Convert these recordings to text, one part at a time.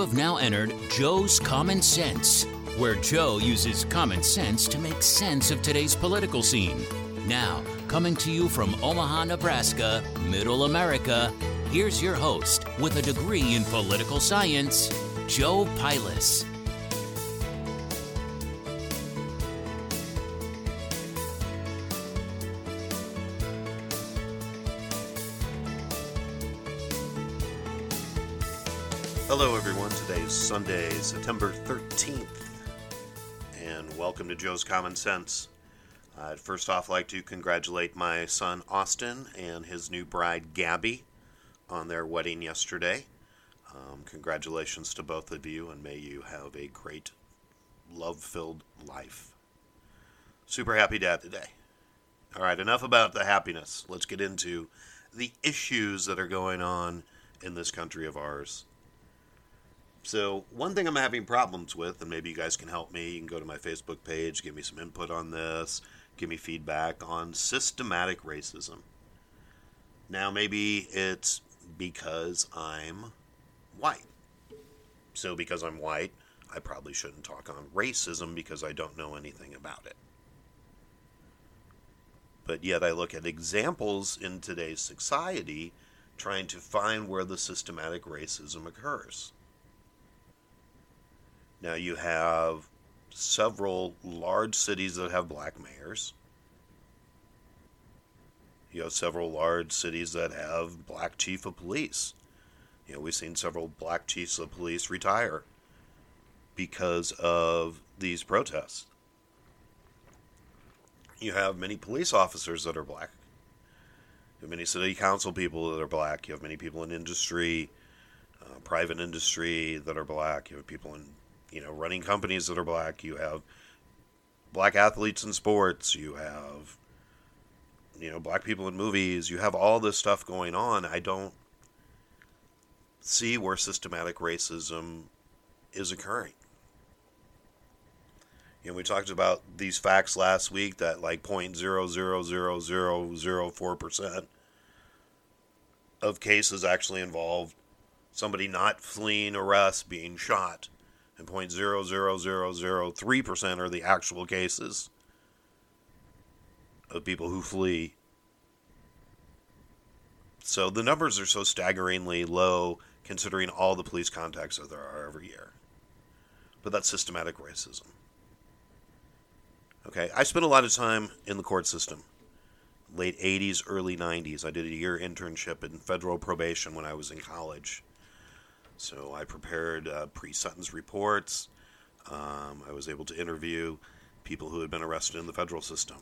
have now entered Joe's Common Sense, where Joe uses common sense to make sense of today's political scene. Now, coming to you from Omaha, Nebraska, Middle America, here's your host with a degree in political science, Joe Pilas. Sunday, September 13th, and welcome to Joe's Common Sense. I'd first off like to congratulate my son Austin and his new bride Gabby on their wedding yesterday. Um, congratulations to both of you, and may you have a great, love filled life. Super happy dad today. All right, enough about the happiness. Let's get into the issues that are going on in this country of ours. So, one thing I'm having problems with, and maybe you guys can help me, you can go to my Facebook page, give me some input on this, give me feedback on systematic racism. Now, maybe it's because I'm white. So, because I'm white, I probably shouldn't talk on racism because I don't know anything about it. But yet, I look at examples in today's society trying to find where the systematic racism occurs. Now you have several large cities that have black mayors. You have several large cities that have black chief of police. You know, we've seen several black chiefs of police retire because of these protests. You have many police officers that are black. You have many city council people that are black. You have many people in industry, uh, private industry that are black. You have people in you know, running companies that are black. You have black athletes in sports. You have, you know, black people in movies. You have all this stuff going on. I don't see where systematic racism is occurring. You know, we talked about these facts last week that like point zero zero zero zero zero four percent of cases actually involved somebody not fleeing arrest being shot and 0.00003% are the actual cases of people who flee. So the numbers are so staggeringly low considering all the police contacts that there are every year. But that's systematic racism. Okay, I spent a lot of time in the court system. Late 80s, early 90s. I did a year internship in federal probation when I was in college. So I prepared uh, pre sentence reports. Um, I was able to interview people who had been arrested in the federal system.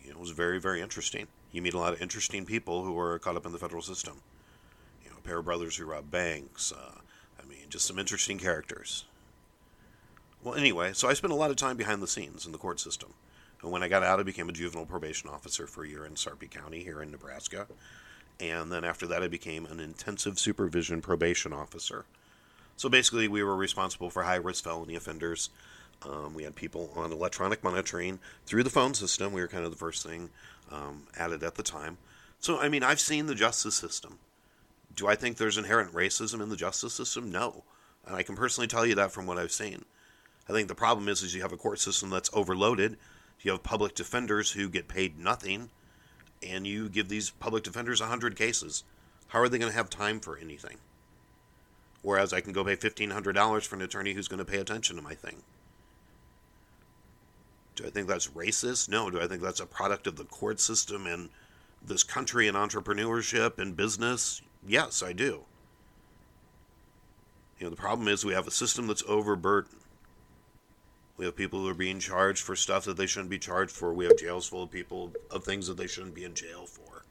You know, it was very, very interesting. You meet a lot of interesting people who were caught up in the federal system. You know, a pair of brothers who robbed banks. Uh, I mean, just some interesting characters. Well, anyway, so I spent a lot of time behind the scenes in the court system. And when I got out, I became a juvenile probation officer for a year in Sarpy County here in Nebraska and then after that, I became an intensive supervision probation officer. So basically, we were responsible for high risk felony offenders. Um, we had people on electronic monitoring through the phone system. We were kind of the first thing um, added at the time. So, I mean, I've seen the justice system. Do I think there's inherent racism in the justice system? No. And I can personally tell you that from what I've seen. I think the problem is, is you have a court system that's overloaded. You have public defenders who get paid nothing and you give these public defenders 100 cases, how are they going to have time for anything? Whereas I can go pay $1,500 for an attorney who's going to pay attention to my thing. Do I think that's racist? No. Do I think that's a product of the court system and this country and entrepreneurship and business? Yes, I do. You know, the problem is we have a system that's overburdened. We have people who are being charged for stuff that they shouldn't be charged for. We have jails full of people of things that they shouldn't be in jail for.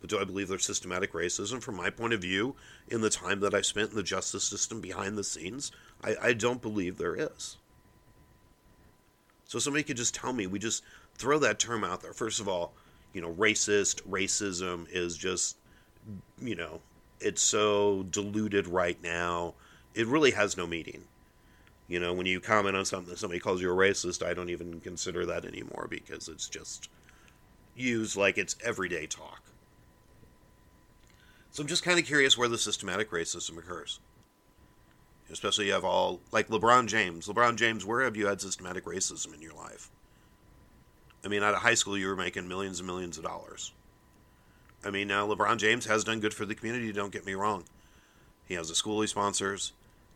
But do I believe there's systematic racism? From my point of view, in the time that I've spent in the justice system behind the scenes, I, I don't believe there is. So somebody could just tell me, we just throw that term out there. First of all, you know, racist, racism is just, you know, it's so diluted right now. It really has no meaning. You know, when you comment on something, somebody calls you a racist, I don't even consider that anymore because it's just used like it's everyday talk. So I'm just kind of curious where the systematic racism occurs. Especially you have all like LeBron James. LeBron James, where have you had systematic racism in your life? I mean, out of high school, you were making millions and millions of dollars. I mean, now LeBron James has done good for the community. Don't get me wrong. He has a school he sponsors.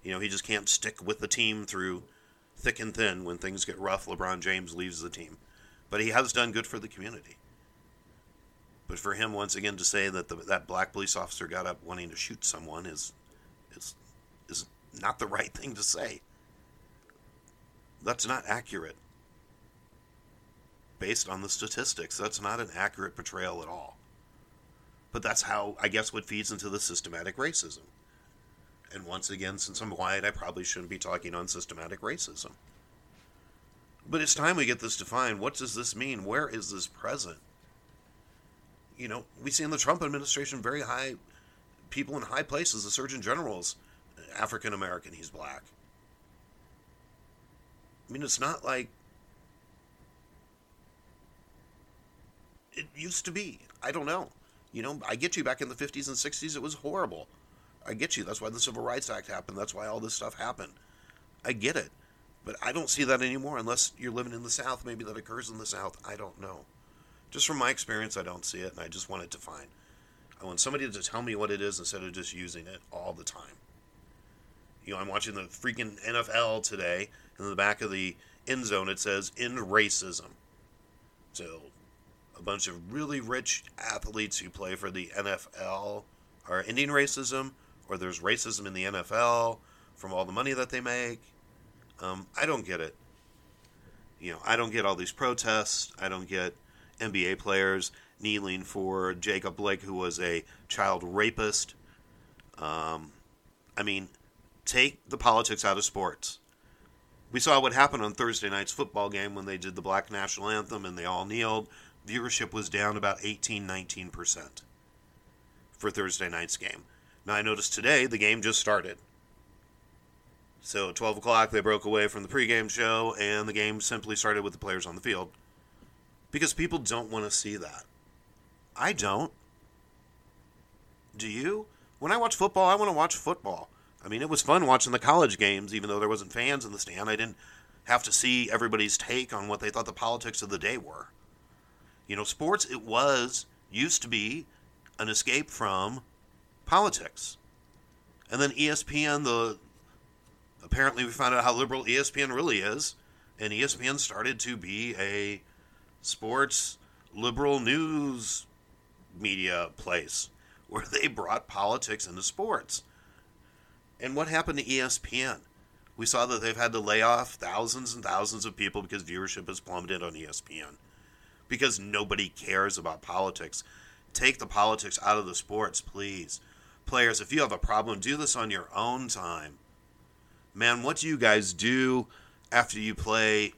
You know, he just can't stick with the team through thick and thin. When things get rough, LeBron James leaves the team. But he has done good for the community. But for him, once again, to say that the, that black police officer got up wanting to shoot someone is, is, is not the right thing to say. That's not accurate. Based on the statistics, that's not an accurate portrayal at all. But that's how, I guess, what feeds into the systematic racism. And once again, since I'm white, I probably shouldn't be talking on systematic racism. But it's time we get this defined. What does this mean? Where is this present? You know, we see in the Trump administration very high people in high places. The Surgeon General's African American, he's black. I mean, it's not like it used to be. I don't know. You know, I get you back in the 50s and 60s, it was horrible. I get you. That's why the Civil Rights Act happened. That's why all this stuff happened. I get it. But I don't see that anymore unless you're living in the South. Maybe that occurs in the South. I don't know. Just from my experience, I don't see it, and I just want it defined. I want somebody to tell me what it is instead of just using it all the time. You know, I'm watching the freaking NFL today, and in the back of the end zone it says "end racism." So, a bunch of really rich athletes who play for the NFL are ending racism, or there's racism in the NFL from all the money that they make. Um, I don't get it. You know, I don't get all these protests. I don't get NBA players kneeling for Jacob Blake, who was a child rapist. Um, I mean, take the politics out of sports. We saw what happened on Thursday night's football game when they did the black national anthem and they all kneeled. Viewership was down about 18 19% for Thursday night's game. Now, I noticed today the game just started. So at 12 o'clock, they broke away from the pregame show, and the game simply started with the players on the field. Because people don't want to see that. I don't. Do you? When I watch football, I want to watch football. I mean, it was fun watching the college games, even though there wasn't fans in the stand. I didn't have to see everybody's take on what they thought the politics of the day were. You know, sports, it was, used to be, an escape from politics. And then ESPN, the apparently we found out how liberal ESPN really is, and ESPN started to be a sports liberal news media place where they brought politics into sports. And what happened to ESPN? We saw that they've had to lay off thousands and thousands of people because viewership has plummeted on ESPN. Because nobody cares about politics. Take the politics out of the sports, please. Players, if you have a problem, do this on your own time. Man, what do you guys do after you play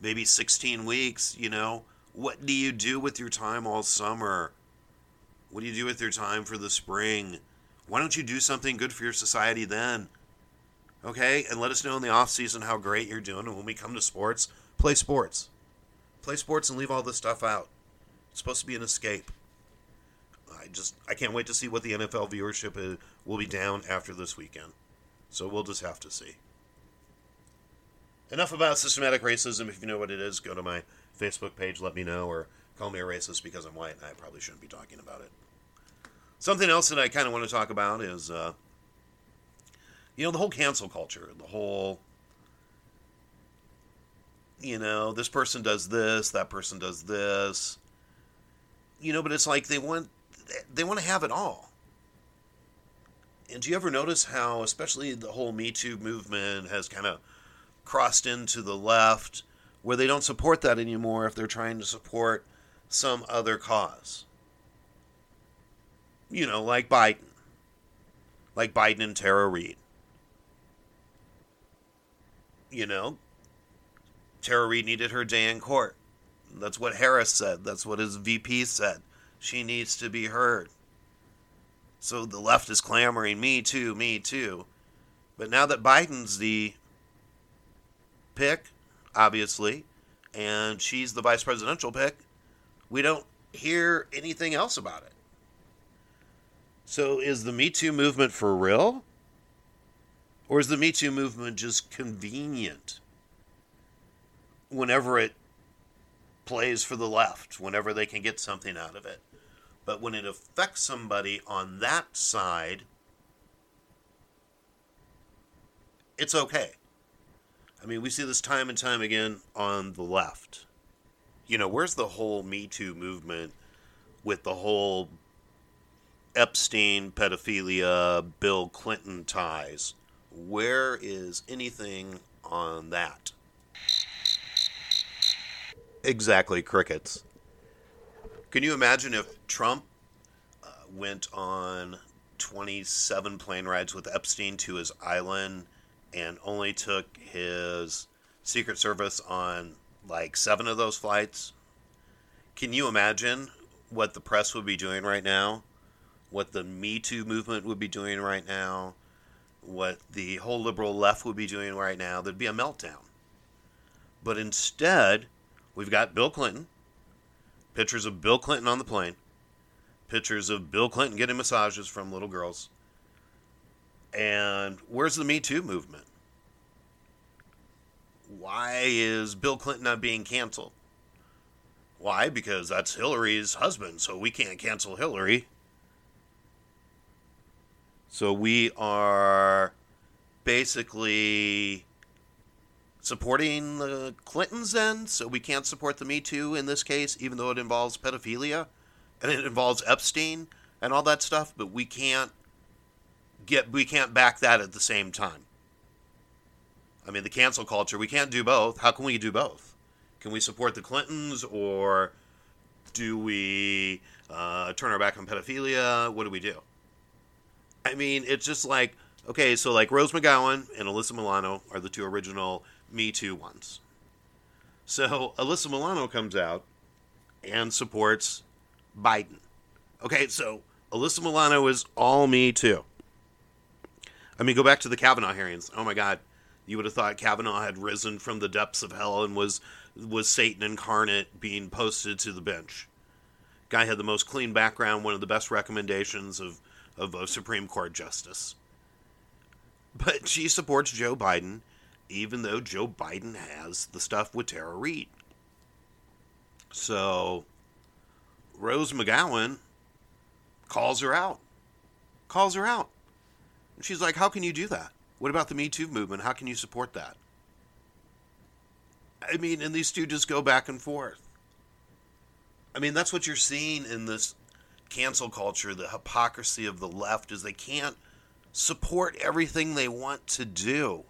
maybe 16 weeks, you know? What do you do with your time all summer? What do you do with your time for the spring? Why don't you do something good for your society then? Okay? And let us know in the off season how great you're doing. And when we come to sports, play sports. Play sports and leave all this stuff out. It's supposed to be an escape. I just I can't wait to see what the NFL viewership is, will be down after this weekend. So we'll just have to see. Enough about systematic racism. If you know what it is, go to my Facebook page, let me know, or call me a racist because I'm white and I probably shouldn't be talking about it. Something else that I kind of want to talk about is, uh, you know, the whole cancel culture, the whole, you know, this person does this, that person does this, you know, but it's like they want they want to have it all. And do you ever notice how, especially the whole Me Too movement, has kind of crossed into the left, where they don't support that anymore if they're trying to support some other cause? you know, like Biden, like Biden and Tara Reade. You know, Tara Reade needed her day in court. That's what Harris said. That's what his VP said. She needs to be heard. So the left is clamoring, me too, me too. But now that Biden's the pick, obviously, and she's the vice presidential pick, we don't hear anything else about it. So is the Me Too movement for real? Or is the Me Too movement just convenient whenever it plays for the left, whenever they can get something out of it? But when it affects somebody on that side, it's okay. I mean, we see this time and time again on the left. You know, where's the whole Me Too movement with the whole Epstein pedophilia, Bill Clinton ties? Where is anything on that? Exactly, crickets. Can you imagine if Trump uh, went on 27 plane rides with Epstein to his island and only took his Secret Service on like seven of those flights? Can you imagine what the press would be doing right now? What the Me Too movement would be doing right now? What the whole liberal left would be doing right now? There'd be a meltdown. But instead, we've got Bill Clinton, pictures of Bill Clinton on the plane, pictures of Bill Clinton getting massages from little girls. And where's the Me Too movement? Why is Bill Clinton not being canceled? Why? Because that's Hillary's husband, so we can't cancel Hillary. So we are basically supporting the Clintons then, so we can't support the Me Too in this case, even though it involves pedophilia and it involves Epstein and all that stuff, but we can't get we can't back that at the same time. I mean, the cancel culture, we can't do both. How can we do both? Can we support the Clintons or do we uh, turn our back on pedophilia? What do we do? I mean, it's just like, okay, so like Rose McGowan and Alyssa Milano are the two original Me Too ones. So Alyssa Milano comes out and supports Biden. Okay, so Alyssa Milano is all Me Too. I mean, go back to the Kavanaugh hearings. Oh my God, you would have thought Kavanaugh had risen from the depths of hell and was was Satan incarnate being posted to the bench. Guy had the most clean background, one of the best recommendations of of a Supreme Court justice. But she supports Joe Biden, even though Joe Biden has the stuff with Tara Reade. So Rose McGowan calls her out. Calls her out. And she's like, How can you do that? What about the Me Too movement? How can you support that? I mean, and these two just go back and forth. I mean, that's what you're seeing in this cancel culture, the hypocrisy of the left is they can't support everything they want to do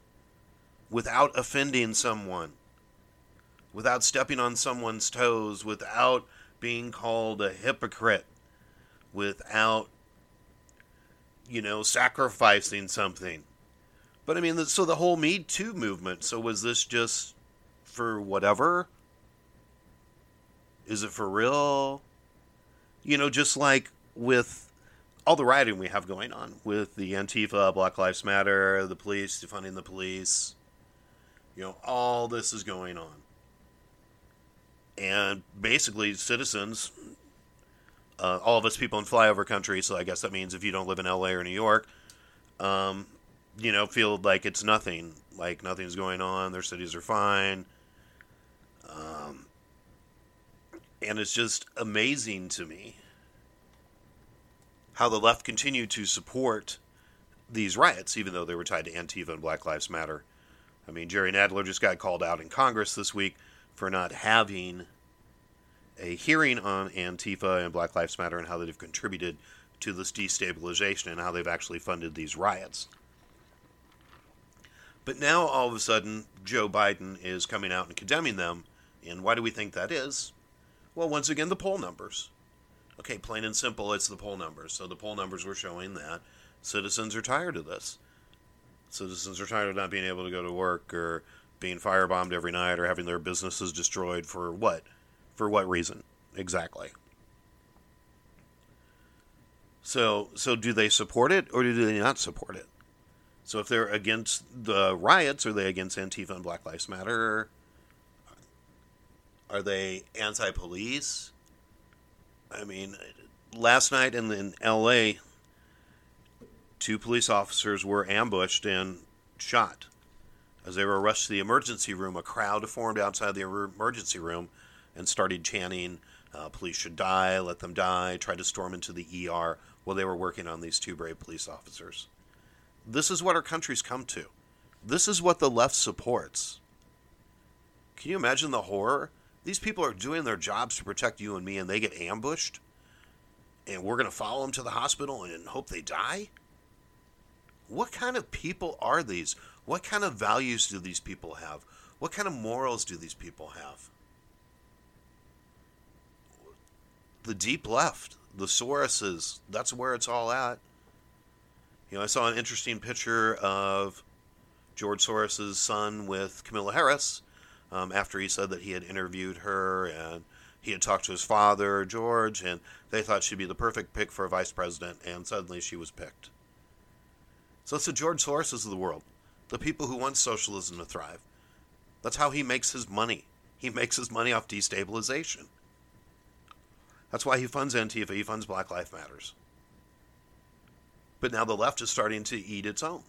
without offending someone, without stepping on someone's toes, without being called a hypocrite, without, you know, sacrificing something. But I mean, so the whole Me Too movement, so was this just for whatever? Is it for real? You know, just like with all the rioting we have going on with the Antifa, Black Lives Matter, the police defunding the police, you know, all this is going on. And basically, citizens, uh, all of us people in flyover country, so I guess that means if you don't live in LA or New York, um, you know, feel like it's nothing, like nothing's going on, their cities are fine. Um, and it's just amazing to me how the left continued to support these riots, even though they were tied to Antifa and Black Lives Matter. I mean, Jerry Nadler just got called out in Congress this week for not having a hearing on Antifa and Black Lives Matter and how they've contributed to this destabilization and how they've actually funded these riots. But now all of a sudden, Joe Biden is coming out and condemning them. And why do we think that is? Well, once again, the poll numbers. Okay, plain and simple, it's the poll numbers. So the poll numbers were showing that citizens are tired of this. Citizens are tired of not being able to go to work or being firebombed every night or having their businesses destroyed for what? For what reason? Exactly. So, so do they support it or do they not support it? So if they're against the riots, are they against Antifa and Black Lives Matter? Are they anti-police? I mean, last night in, in L.A., two police officers were ambushed and shot. As they were rushed to the emergency room, a crowd formed outside the emergency room and started chanting, uh, Police should die, let them die, tried to storm into the ER while they were working on these two brave police officers. This is what our country's come to. This is what the left supports. Can you imagine the horror? These people are doing their jobs to protect you and me, and they get ambushed, and we're going to follow them to the hospital and hope they die? What kind of people are these? What kind of values do these people have? What kind of morals do these people have? The deep left, the Soroses, that's where it's all at. You know, I saw an interesting picture of George Soros' son with Camilla Harris um, after he said that he had interviewed her and he had talked to his father, George, and they thought she'd be the perfect pick for a vice president, and suddenly she was picked. So it's the George Soroses of the world, the people who want socialism to thrive. That's how he makes his money. He makes his money off destabilization. That's why he funds Antifa, he funds Black Lives Matters. But now the left is starting to eat its own.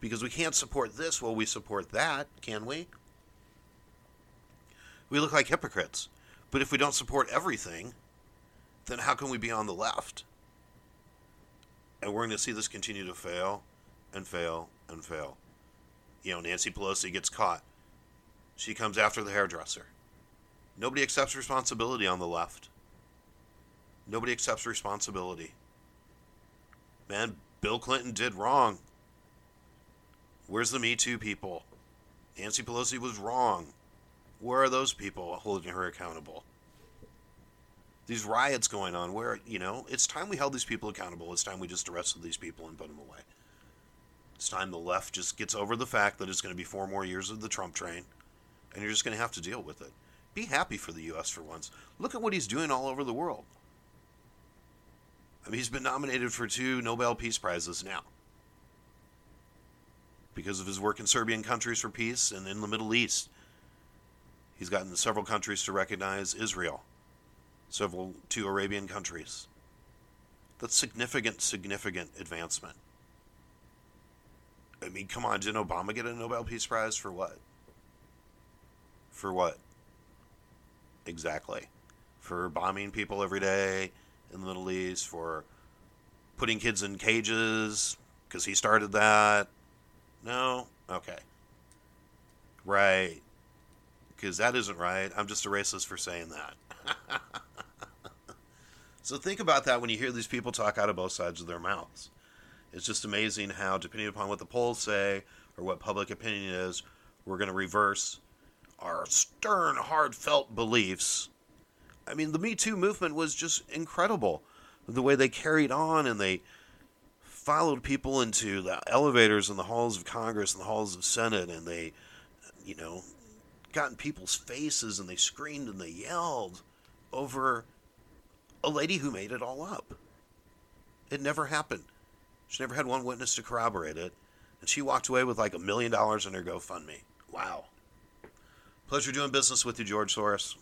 Because we can't support this while we support that, can we? We look like hypocrites. But if we don't support everything, then how can we be on the left? And we're going to see this continue to fail and fail and fail. You know, Nancy Pelosi gets caught. She comes after the hairdresser. Nobody accepts responsibility on the left. Nobody accepts responsibility. Man, Bill Clinton did wrong. Where's the Me Too people? Nancy Pelosi was wrong. Where are those people holding her accountable? These riots going on where, you know, it's time we held these people accountable. It's time we just arrested these people and put them away. It's time the left just gets over the fact that it's going to be four more years of the Trump train, and you're just going to have to deal with it. Be happy for the U.S. for once. Look at what he's doing all over the world. I mean, he's been nominated for two Nobel Peace Prizes now because of his work in Serbian countries for peace and in the Middle East. He's gotten several countries to recognize Israel several two Arabian countries. That's significant, significant advancement. I mean, come on, didn't Obama get a Nobel Peace Prize for what? For what? Exactly. For bombing people every day in the Middle East, for putting kids in cages, because he started that. No? Okay. Right. Because that isn't right. I'm just a racist for saying that. So think about that when you hear these people talk out of both sides of their mouths. It's just amazing how, depending upon what the polls say or what public opinion is, we're going to reverse our stern, heartfelt beliefs. I mean, the Me Too movement was just incredible. The way they carried on and they followed people into the elevators in the halls of Congress and the halls of Senate, and they, you know, got in people's faces and they screamed and they yelled over a lady who made it all up. It never happened. She never had one witness to corroborate it, and she walked away with like a million dollars in her GoFundMe. Wow. Pleasure doing business with you, George Soros.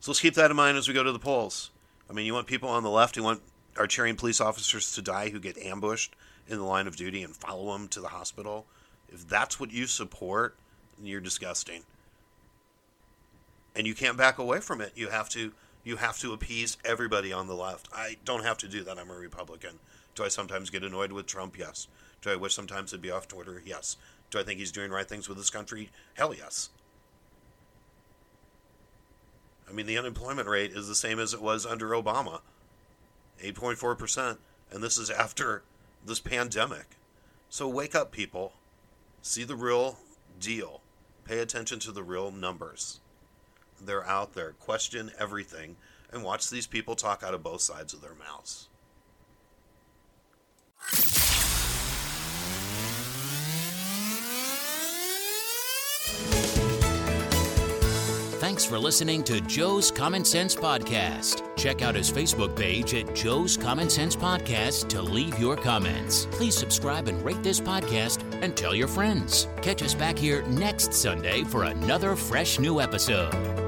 So let's keep that in mind as we go to the polls. I mean, you want people on the left who want are cheering police officers to die who get ambushed in the line of duty and follow them to the hospital. If that's what you support, you're disgusting and you can't back away from it. You have to you have to appease everybody on the left. I don't have to do that. I'm a Republican. Do I sometimes get annoyed with Trump? Yes. Do I wish sometimes it'd be off Twitter? Yes. Do I think he's doing right things with this country? Hell yes. I mean, the unemployment rate is the same as it was under Obama 8.4%. And this is after this pandemic. So wake up, people. See the real deal. Pay attention to the real numbers they're out there. Question everything and watch these people talk out of both sides of their mouths. Thanks for listening to Joe's Common Sense Podcast. Check out his Facebook page at Joe's Common Sense Podcast to leave your comments. Please subscribe and rate this podcast and tell your friends. Catch us back here next Sunday for another fresh new episode.